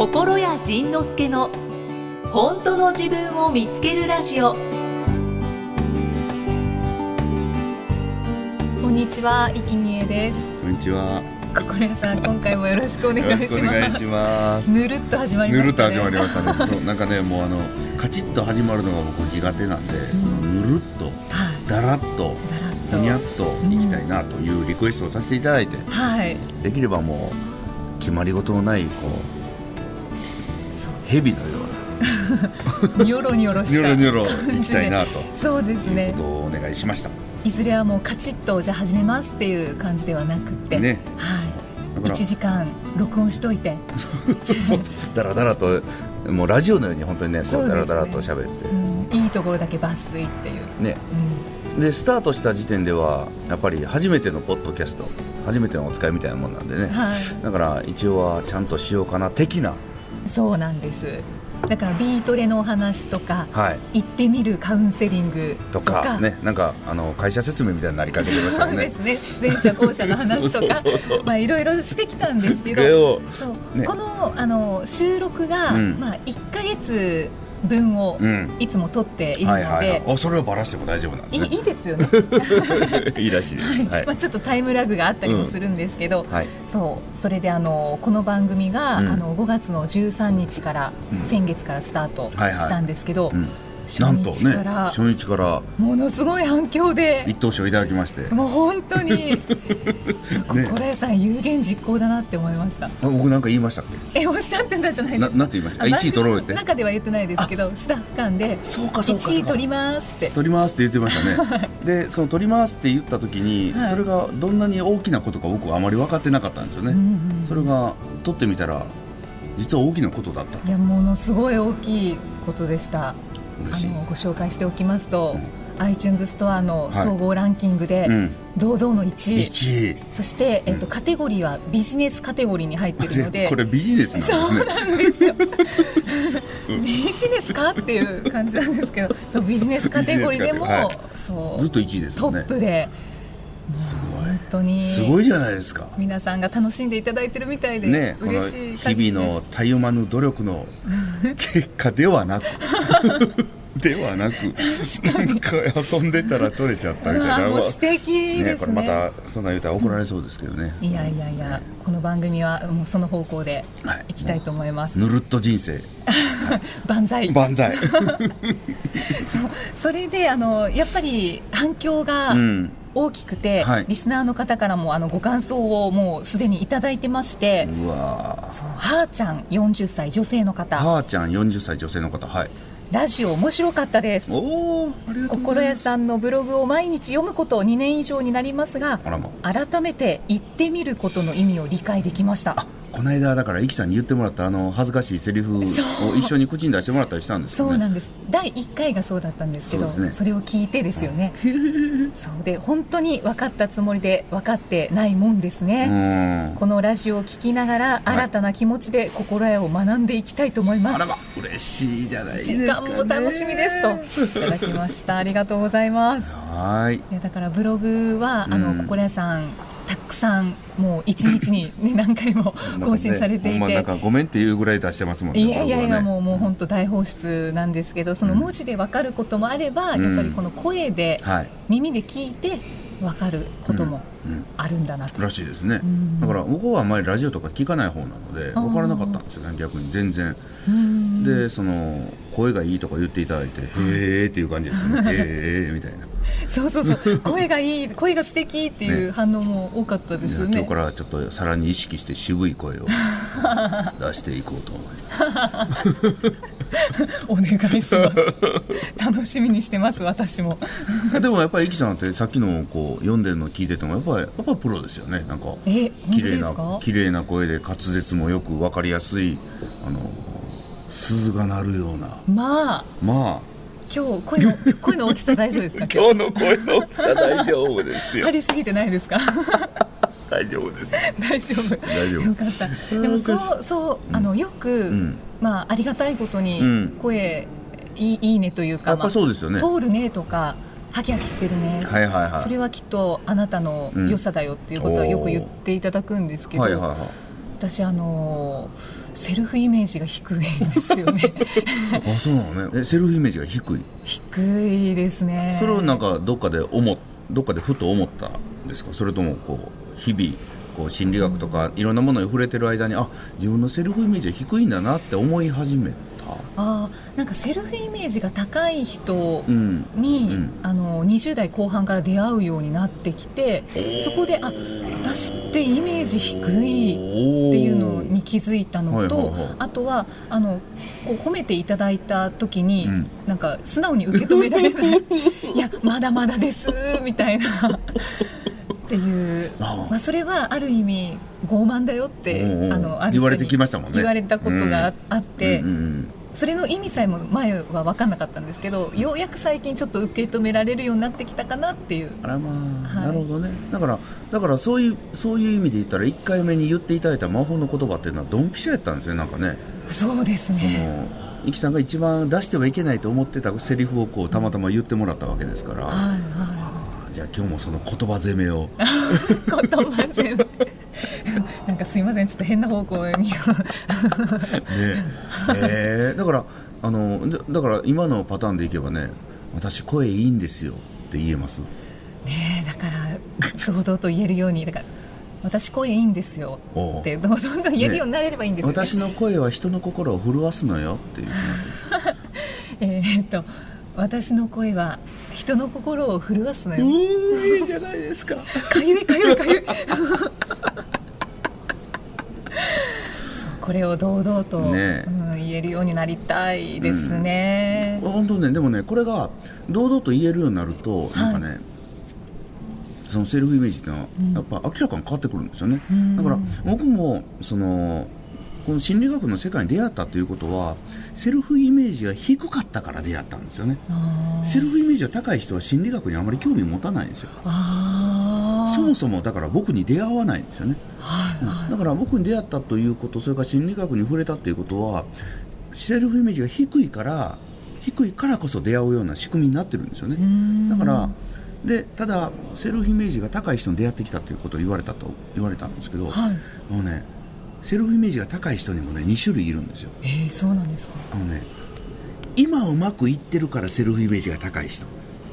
心谷仁之助の本当の自分を見つけるラジオ。こんにちは、生きみえです。こんにちは。心谷さん、今回もよろしくお願いしよろしくお願いますします。ぬるっと始まりまぬるっとしたね始まりましたね。そう、なんかね、もうあの、カチッと始まるのが僕苦手なんで、ん。ぬるっと、はい、だらっと、だらっと。ふにゃっといきたいなというリクエストをさせていただいて、はい、できればもう、決まり事のない、こう蛇のよ ニョロニョロうな、した。ニョロニョロ感じでいきたいなと。そうですね。ことをお願いしました。いずれはもうカチッとじゃあ始めますっていう感じではなくって、ね、はい、だから、1時間録音しといて、そうそう、だらだらと、もうラジオのように本当にね、こうだらだらと喋って。う、ん、いいところだけ抜粋っていう、ね、うん、でスタートした時点ではやっぱり初めてのポッドキャスト初めてのお使いみたいなもんなんでね。はい、だから一応はちゃんとしようかな的なそうなんです。だからビートレのお話とかはい。行ってみるカウンセリングととかかねなんかあの会社説明みたいになりかけてましたよね。そうですね。前者後者の話とか まあいろいろしてきたんですけどをそう、ね。このあの収録が、うん。まあ、1か月分をうん。いつも撮っているので、はいはいはい。あそれをバラしても大丈夫なんでいいすね。いいですよね、いいらしいです。はい。まあ、ちょっとタイムラグがあったりもするんですけど、はい。そうそれであのこの番組が、うん。あの5月の13日から、うん。先月からスタートはいはい。したんですけど、うん。初なんとね初日から。ものすごい反響で。一等賞いただきまして。もう本当に。ね。心谷さん有言実行だなって思いました。あ僕なんか言いましたっえおっしゃってたじゃないですか。なんて言いました？ああ1位取ろうって。中では言ってないですけどスタッフ間でそうかそうかそう1位か取りますって。取りますって言ってましたね。でその取りますって言った時に、はい。それがどんなに大きなことか僕はあまり分かってなかったんですよね、それが取ってみたら実は大きなことだったいやものすごい大きいことでしたあのご紹介しておきますと、う iTunes ストアのはい。総合ランキングでうん、堂々の1位、1位。そして、えっとうんカテゴリーはビジネスカテゴリーに入ってるのでこれビジネスなんですそうねなんですよ。うん。ビジネスかっていう感じなんですけどそうビジネスカテゴリーでも、そうずっと1位ですね。ップで、すごい。本当にすごいじゃないですか。皆さんが楽しんでいただいてるみたいで、ね嬉しい日々のたゆまぬ努力の結果ではなくではなくなんか遊んでたら取れちゃったみたいなあーもう素敵ねですねこれまたそんな言うたら怒られそうですけどね、いやいやいやこの番組はもうその方向ではい。いきたいと思います、ぬるっと人生。万歳。万歳。そうそれであのやっぱり反響がうん大きくて、はい。リスナーの方からもあのご感想をもうすでにいただいてまして、うわそうはーちゃん40歳女性の方。はーちゃん40歳女性の方。はい。ラジオ面白かったです。心屋さんのブログを毎日読むこと2年以上になりますがあらも改めて言ってみることの意味を理解できました。あこの間だからイキさんに言ってもらったあの恥ずかしいセリフを一緒に口に出してもらったりしたんですよね。そうなんです。第1回がそうだったんですけどそね。れを聞いてですよね。そう。で本当に分かったつもりで分かってないもんですうね、ん。このラジオを聞きながら新たな気持ちで心得を学んでいきたいと思います、あらま嬉しいじゃないです時か、ね、間も楽しみですと。いただきました。ありがとうございます。はーい。いやだからブログはあの、うん。心屋さんたくさんもう一日に、ね、何回も 更新されていて、ほんまなんかごめんっていうぐらい出してますもんねいやいやいや、もうもう本当大放出なんですけどその文字で分かることもあれば、うん。やっぱりこの声ではい、耳で聞いて分かることもうん、あるんだなと、らしいですね、うん。だから僕はあんまりラジオとか聞かない方なので分からなかったんですよね逆に全然。うん。でその声がいいとか言っていただいてへえっていう感じですね。へ えみたいなそうそうそう。声がいい声が素敵っていうね。反応も多かったですよね。いや今日からちょっとさらに意識して渋い声を 出していこうと思います。お願いします。楽しみにしてます私も。でもやっぱりイキさんってさっきのこう読んでるの聞いててもやっぱりやっぱりプロですよね。なんか綺麗な綺麗な声で滑舌もよく分かりやすいあの鈴が鳴るような。まあ。まあ今日声の 声の大きさ大丈夫ですか？今今日の声の大きさ大丈夫ですよ。日張りすぎてないですか？大丈夫です。大丈夫。大丈夫。よかった。でもそうそうあのよく、うん。まあ、ありがたいことにうん。声、いいいいねというか、やっぱそうですよね。まあ通るねとかハキハキしてるね、はいはいはい。それはきっとあなたの良さだよっていうことはよく言っていただくんですけど、はいはいはい私あのセルフイメージが低いんですよね。あそうなのね。えセルフイメージが低い？低いですね。それをなんかどっかで思っどっかでふと思ったんですか？それともこう日々こう心理学とかいろんなものに触れてる間にあ自分のセルフイメージが低いんだなって思い始めたあーなんかセルフイメージが高い人うん。に、うん。あの20代後半から出会うようになってきてそこであ私ってイメージ低いっていうのに気づいたのと、あとはあのこう褒めていただいた時に、うん。なんか素直に受け止められない いやまだまだですみたいな。っていう。あまあ、それはある意味傲慢だよっておうおうあの言われてきましたもんね。言われたことがあ,、あって、うんうんそれの意味さえも前は分かんなかったんですけどようやく最近ちょっと受け止められるようになってきたかなっていう。あらまあ、はい。なるほどね。だからだからそういうそういう意味で言ったら1回目に言っていただいた魔法の言葉っていうのはドンピシャやったんですねなんかね。そうですそねのイキさんが一番出してはいけないと思ってたセリフをこうたまたま言ってもらったわけですから、はいはあーじゃあ今日もその言葉攻めを。い 言葉全部なんかすいません。ちょっと変な方向に。ね。えーだからあのだだから今のパターンでいけばね私声いいんですよって言えます？ねえだから堂々と言えるようにだから私声いいんですよって堂々と言えるようになれればいいんですよ、ね。私の声は人の心を震わすのよっていうえーっと私の声は人の心を震わすのうよーいいじゃないですか。かゆいかゆいかゆいそうこれを堂々と、ね。うん、言えるようになりたいですね、本当ね。でもねこれが堂々と言えるようになるとなんかね、そのセルフイメージっていうのはうん。やっぱ明らかに変わってくるんですよね、うん。だから僕もそのこの心理学の世界に出会ったということはセルフイメージが低かったから出会ったんですよね。セルフイメージが高い人は心理学にあまり興味を持たないんですよそもそもだから僕に出会わないんですよね。はいはい。だから僕に出会ったということそれから心理学に触れたということはセルフイメージが低いから低いからこそ出会うような仕組みになってるんですよね。だからでただセルフイメージが高い人に出会ってきたということを言われたと言われたんですけど、はい。あのねセルフイメージが高い人にもね2種類いるんですよ。えー、そうなんですか。あのね今うまくいってるからセルフイメージが高い人。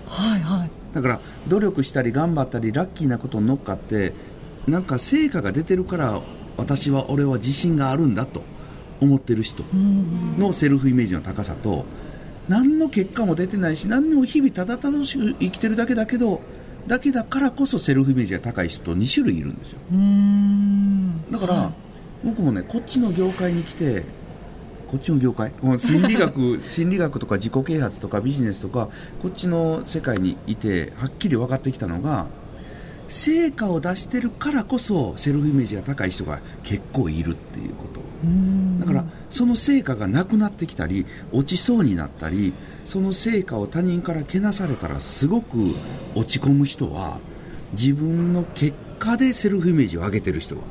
はいはいだから努力したり頑張ったりラッキーなことに乗っかってなんか成果が出てるから私は俺は自信があるんだと思ってる人うんのセルフイメージの高さと何の結果も出てないし何にも日々ただただしく生きてるだけだけどだけだからこそセルフイメージが高い人と2種類いるんですよ。だから、はい。僕もねこっちの業界に来てこっちの業界？この心理学 心理学とか自己啓発とかビジネスとかこっちの世界にいてはっきり分かってきたのが成果を出してるからこそセルフイメージが高い人が結構いるっていうこと。だからその成果がなくなってきたり落ちそうになったりその成果を他人からけなされたらすごく落ち込む人は自分の結果でセルフイメージを上げてる人が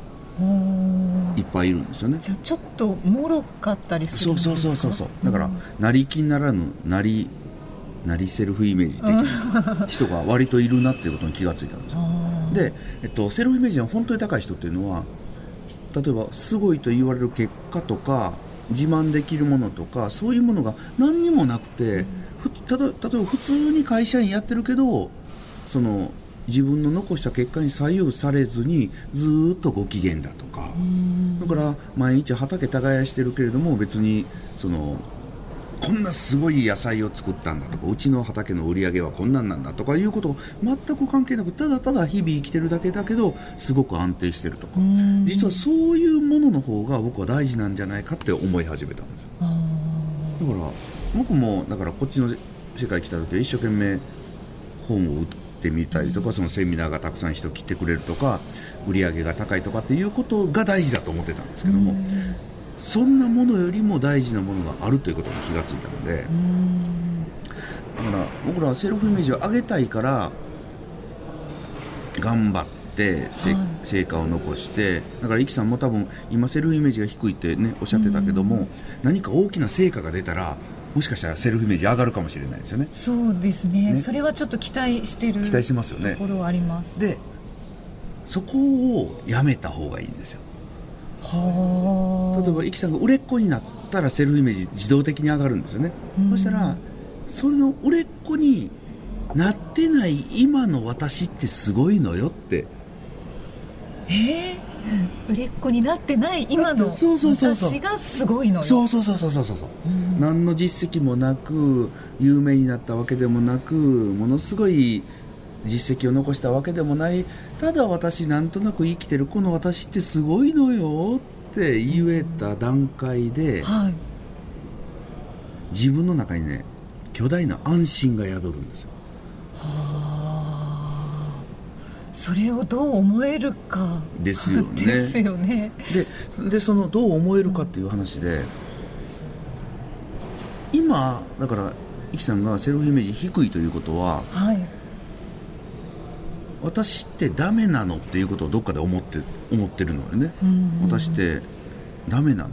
おーいっぱいいるんですよね。じゃあちょっと脆かったりするんですか？そうそうそうそうだからんなりきならぬなりなりセルフイメージ的な人が割といるなっていうことに気がついたんですよ。で、えっと、セルフイメージが本当に高い人っていうのは例えばすごいと言われる結果とか自慢できるものとかそういうものが何にもなくて、ふたと例えば普通に会社員やってるけどその自分の残した結果に左右されずにずーっとご機嫌だとか、うん。だから毎日畑耕してるけれども別にそのこんなすごい野菜を作ったんだとかうちの畑の売り上げはこんなんなんだとかいうこと全く関係なくただただ日々生きてるだけだけどすごく安定してるとか。うん。実はそういうものの方が僕は大事なんじゃないかって思い始めたんですよ。あだから僕もだからこっちの世界来た時は一生懸命本を売ってみたりとかそのセミナーがたくさん人来てくれるとか売り上げが高いとかっていうことが大事だと思ってたんですーけども、うんそんなものよりも大事なものがあるということに気がついたのでうんだから僕らはセルフイメージを上げたいから頑張って成果を残してだからイキさんも多分今セルフイメージが低いってねおっしゃってたけども何か大きな成果が出たらもしかしたらセルフイメージ上がるかもしれないですよね。そうですね。ね。それはちょっと期待してる期待してますよね。ところはあります。でそこをやめた方がいいんですよ。はあ。例えばイキさんが売れっ子になったらセルフイメージ自動的に上がるんですよね、うん。そしたらそれの売れっ子になってない今の私ってすごいのよって。えー？売れっ子になってない今のそうそうそうそう。私がすごいのよ。そうそうそうそうそうそう、うん。何の実績もなく有名になったわけでもなくものすごい実績を残したわけでもない。ただ私なんとなく生きてるこの私ってすごいのよって言えた段階ではい。自分の中にね巨大な安心が宿るんですよはあそれをどう思えるか。ですよね。ですよね。ででそのどう思えるかっていう話で、今だからイキさんがセルフイメージ低いということははい。私ってダメなのっていうことをどっかで思って思ってるのよね、うん私ってダメなの。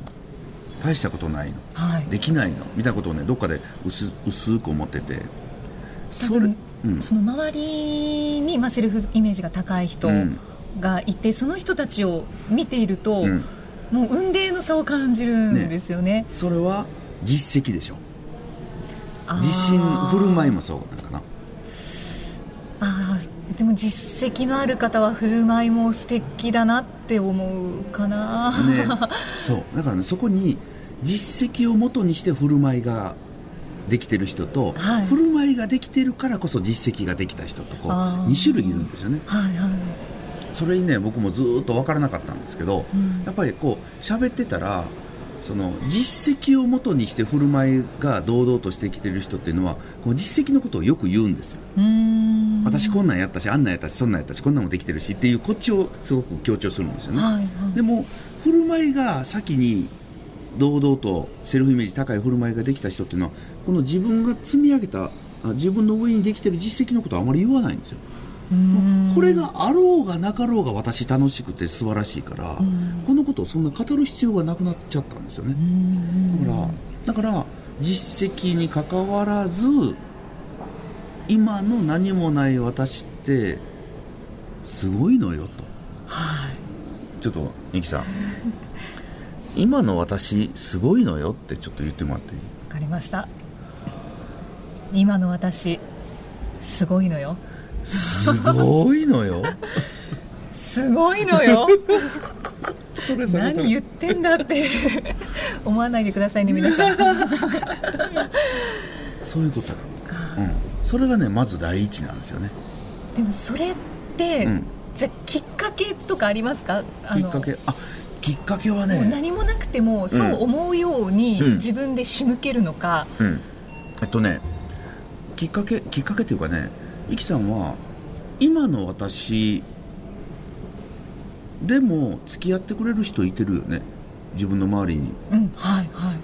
大したことないの。はい。できないの。みたいなことをねどっかで薄薄く思ってて多分うん。その周りに、まあ、セルフイメージが高い人うん。がいて、その人たちを見ていると、うん。もう雲泥の差を感じるんですよね。それは実績でしょ。自信振る舞いもそうなんかな。あーでも実績のある方は振る舞いも素敵だなって思うかな、ね、そう。だからねそこに実績をもとにして振る舞いができてる人と、はい。振る舞いができてるからこそ実績ができた人とこうあー。2種類いるんですよね。はいはい、それにね僕もずーっと分からなかったんですけど、うん。やっぱりこう喋ってたらその実績をもとにして振る舞いが堂々としてきてる人っていうのはこう実績のことをよく言うんですよ。私こんなんやったしあんなんやったしそんなんやったしこんなんもできてるしっていうこっちをすごく強調するんですよね、はいはい。でも振る舞いが先に堂々とセルフイメージ高い振る舞いができた人っていうのはこの自分が積み上げたあ自分の上にできてる実績のことはあまり言わないんですよ。これがあろうがなかろうが私楽しくて素晴らしいからうん。このことをそんな語る必要がなくなっちゃったんですよね。だからだから実績にかかわらず今の何もない私ってすごいのよと。はい。ちょっとニキさん今の私すごいのよってちょっと言ってもらっていい？わかりました。今の私すごいのよ。すごいのよ。すごいのよ。それ何言ってんだって。思わないでくださいね皆さん。そういうこと、うん、それがねまず第一なんですよね。でもそれって、うん。じゃあきっかけとかありますか？あのきっかけ？あきっかけはね何もなくてもそう思うようにうん。自分で仕向けるのか、うん。えっとねきっかけきっかけっていうかねイキさんは今の私でも付き合ってくれる人いてるよね。自分の周りに。うんはいは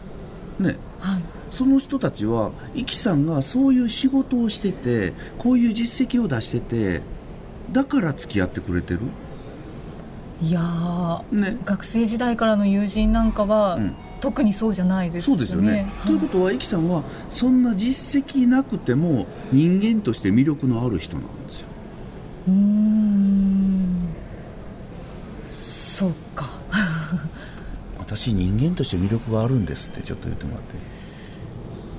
い。ね。はい。その人たちはイキさんがそういう仕事をしててこういう実績を出しててだから付き合ってくれてるいやーね。学生時代からの友人なんかは、うん。特にそうじゃないですそうですよね。ということは、イキさんはそんな実績なくても人間として魅力のある人なんですよ。うーん。そうか。私人間として魅力があるんですってちょっと言ってもらって。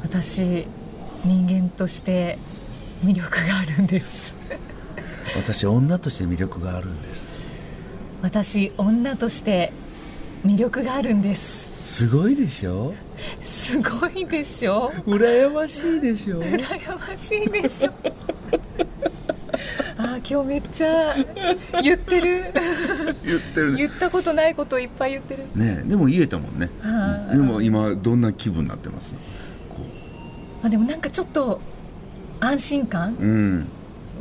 私人間として魅力があるんです。私女として魅力があるんです私女として魅力があるんです。すごいでしょ？すごいでしょ？羨ましいでしょ？羨ましいでしょ？あー今日めっちゃ言ってる。言ってる。ね言ったことないこといっぱい言ってる。ねでも言えたもんね、でも今どんな気分になってます？こまあ、でもなんかちょっと安心感？ううん、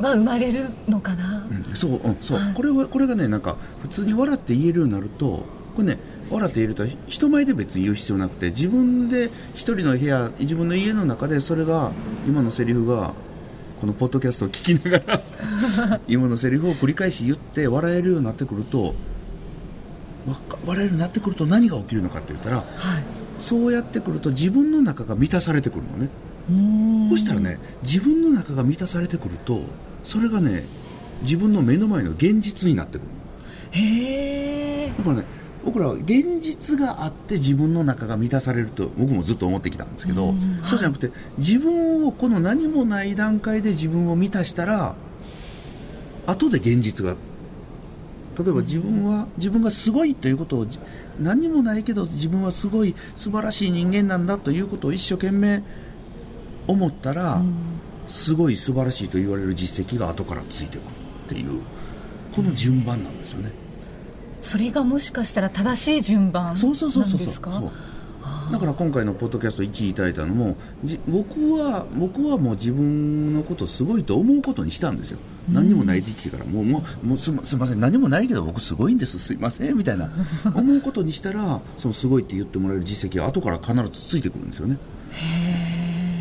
は生まれるのかな、うん、そう、うん、そう、はい。これはこれがねなんか普通に笑って言えるようになるとこれね笑って言えると人前で別に言う必要なくて自分で一人の部屋自分の家の中でそれが今のセリフがこのポッドキャストを聞きながら 今のセリフを繰り返し言って笑えるようになってくると笑えるようになってくると何が起きるのかって言ったらはい。そうやってくると自分の中が満たされてくるのね。そしたらね自分の中が満たされてくるとそれがね自分の目の前の現実になってくるへえだからね僕らは現実があって自分の中が満たされると僕もずっと思ってきたんですけど、そうじゃなくて自分をこの何もない段階で自分を満たしたら後で現実が例えば自分は自分がすごいということを何もないけど自分はすごい素晴らしい人間なんだということを一生懸命思ったら、すごい素晴らしいと言われる実績が後からついてくるっていうこの順番なんですよね。それがもしかしたら正しい順番なんですかそうそうそう。そうそう。だから今回のポッドキャスト1位いただいたのも僕は僕はもう自分のことすごいと思うことにしたんですよ、うん、何もない時期から。もうもうもうすすみません。何もないけど僕すごいんです。すいません。みたいな。思うことにしたらそのすごいって言ってもらえる実績が後から必ずついてくるんですよね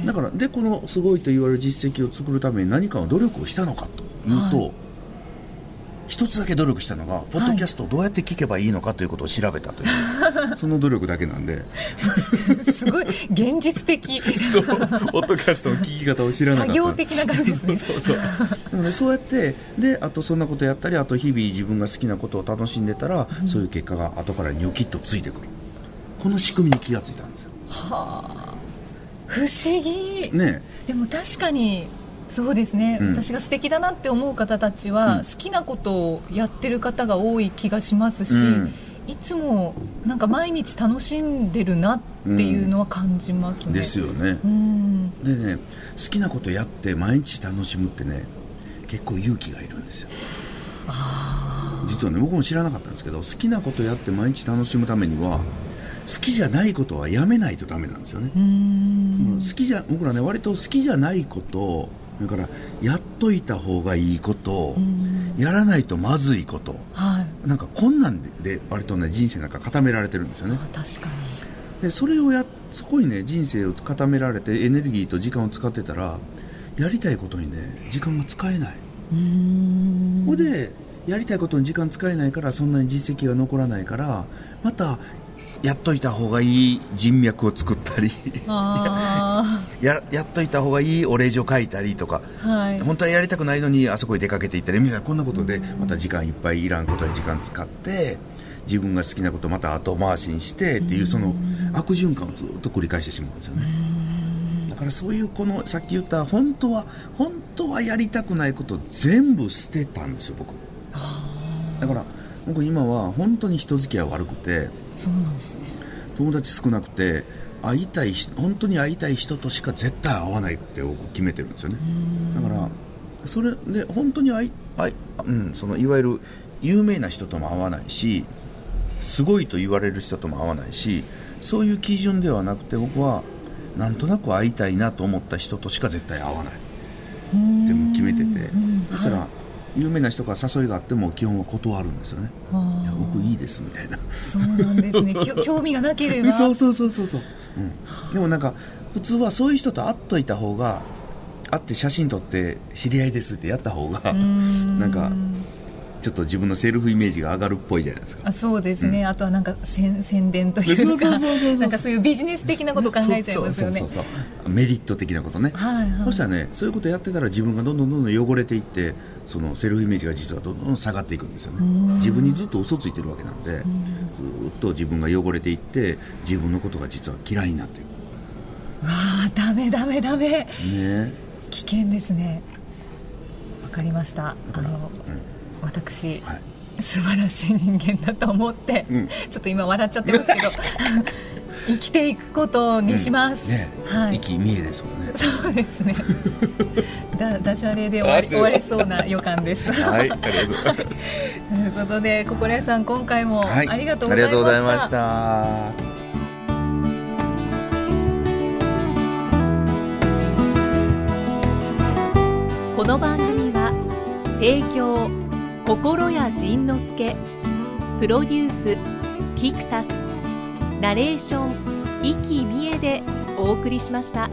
だからでこのすごいと言われる実績を作るために何かの努力をしたのかというと、はい一つだけ努力したのが、ポッドキャストをどうやって聞けばいいのかということを調べたという、はい、その努力だけなんで。すごい、現実的。そう、ポッドキャストの聞き方を知らなかった。作業的な感じですね。そうそう。なので、そうやって、で、あとそんなことやったり、あと日々自分が好きなことを楽しんでたら、うん、そういう結果が後からニョキッとついてくる。この仕組みに気がついたんですよ。はあ。不思議。ねでも確かにそうですね、うん、私が素敵だなって思う方たちは、好きなことをやってる方が多い気がしますし、うん、いつもなんか毎日楽しんでるなっていうのは感じますね。ですよね。でね好きなことやって毎日楽しむってね結構勇気がいるんですよ。実はね僕も知らなかったんですけど好きなことやって毎日楽しむためには好きじゃないことはやめないとダメなんですよね。好きじゃ僕らね割と好きじゃないことだからやっといた方がいいこと、やらないとまずいこと、はい、なんか困難で割とね人生なんか固められてるんですよね。確かに。でそれをやそこにね人生を固められてエネルギーと時間を使ってたらやりたいことにね時間が使えない。ほでやりたいことに時間使えないからそんなに実績が残らないからまたやっといた方がいい人脈を作ったり。ややっといた方がいいお礼状書いたりとか、はい、本当はやりたくないのにあそこに出かけていったり。みたいなこんなことでまた時間いっぱいいらんことに時間使って自分が好きなことまた後回しにしてっていうその悪循環をずっと繰り返してしまうんですよね。だからそういうこのさっき言った本当は本当はやりたくないこと全部捨てたんですよ僕。だから僕今は本当に人付き合い悪くてそうなんですね。友達少なくて会いたい本当に会いたい人としか絶対会わないって僕決めてるんですよね。だからそれで本当に会い会い、うん、そのいわゆる有名な人とも会わないしすごいと言われる人とも会わないしそういう基準ではなくて僕はなんとなく会いたいなと思った人としか絶対会わないっても決めてて。そしたら、有名な人から誘いがあっても基本は断るんですよね。いや僕いいですみたいな。そうなんですね。興味がなければ。そうそうそうそうそう、うん、でもなんか普通はそういう人と会っといた方が会って写真撮って知り合いですってやった方がなんかちょっと自分のセルフイメージが上がるっぽいじゃないですか。あそうですね、うん、あとはなんか宣宣伝というかなんかそういうビジネス的なこと考えちゃいますよね。メリット的なことね、はいはい、そしたらねそういうことやってたら自分がどんどんどんどん汚れていってそのセルフイメージが実はどんどん下がっていくんですよね。自分にずっと嘘ついてるわけなんでずっと自分が汚れていって自分のことが実は嫌いになっていく。わあダメダメダメ。ね。危険ですね。わかりました。あの、うん。私、はい、素晴らしい人間だと思って、うん、ちょっと今笑っちゃってますけど 生きていくことにします、うんね、はい、生き見えですもんね。そうですね。だダジャレで終わり終わりそうな予感です。はいありがとうということで心得さん今回もありがとうございました、この番組は提供心谷仁之助。プロデュースキクタスナレーション生きみえでお送りしました。